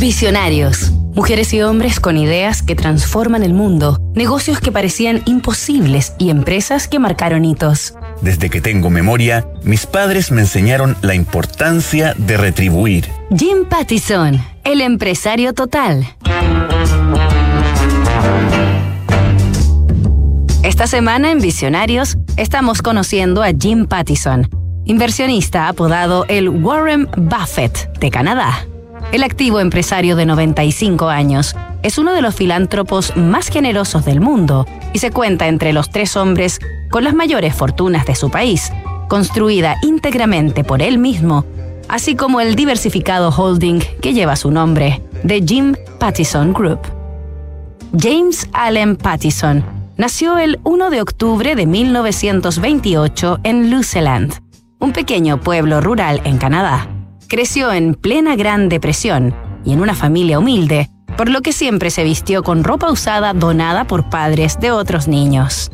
Visionarios. Mujeres y hombres con ideas que transforman el mundo, negocios que parecían imposibles y empresas que marcaron hitos. Desde que tengo memoria, mis padres me enseñaron la importancia de retribuir. Jim Pattison, el empresario total. Esta semana en Visionarios estamos conociendo a Jim Pattison, inversionista apodado el Warren Buffett de Canadá. El activo empresario de 95 años es uno de los filántropos más generosos del mundo y se cuenta entre los tres hombres con las mayores fortunas de su país, construida íntegramente por él mismo, así como el diversificado holding que lleva su nombre, The Jim Pattison Group. James Allen Pattison nació el 1 de octubre de 1928 en Luceland, un pequeño pueblo rural en Canadá. Creció en plena Gran Depresión y en una familia humilde, por lo que siempre se vistió con ropa usada donada por padres de otros niños.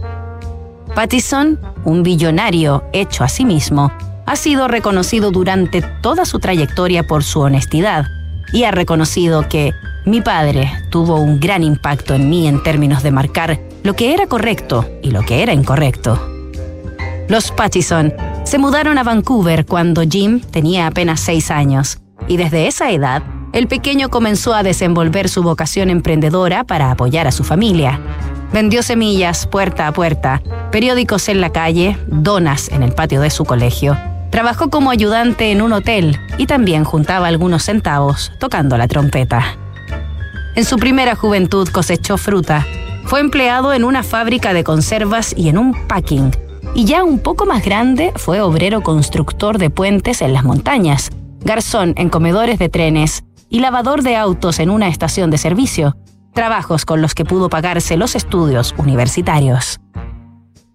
Pattison, un billonario hecho a sí mismo, ha sido reconocido durante toda su trayectoria por su honestidad y ha reconocido que mi padre tuvo un gran impacto en mí en términos de marcar lo que era correcto y lo que era incorrecto. Los Pattison se mudaron a Vancouver cuando Jim tenía apenas seis años, y desde esa edad, el pequeño comenzó a desenvolver su vocación emprendedora para apoyar a su familia. Vendió semillas puerta a puerta, periódicos en la calle, donas en el patio de su colegio. Trabajó como ayudante en un hotel y también juntaba algunos centavos tocando la trompeta. En su primera juventud cosechó fruta. Fue empleado en una fábrica de conservas y en un packing y ya un poco más grande fue obrero constructor de puentes en las montañas, garzón en comedores de trenes y lavador de autos en una estación de servicio, trabajos con los que pudo pagarse los estudios universitarios.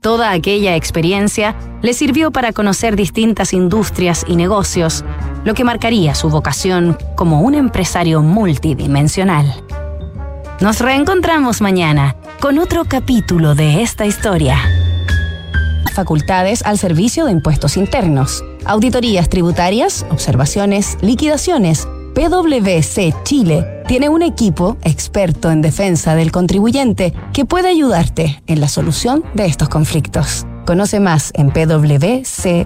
Toda aquella experiencia le sirvió para conocer distintas industrias y negocios, lo que marcaría su vocación como un empresario multidimensional. Nos reencontramos mañana con otro capítulo de esta historia facultades al servicio de impuestos internos, auditorías tributarias, observaciones, liquidaciones. PwC Chile tiene un equipo experto en defensa del contribuyente que puede ayudarte en la solución de estos conflictos. Conoce más en pwc.cl.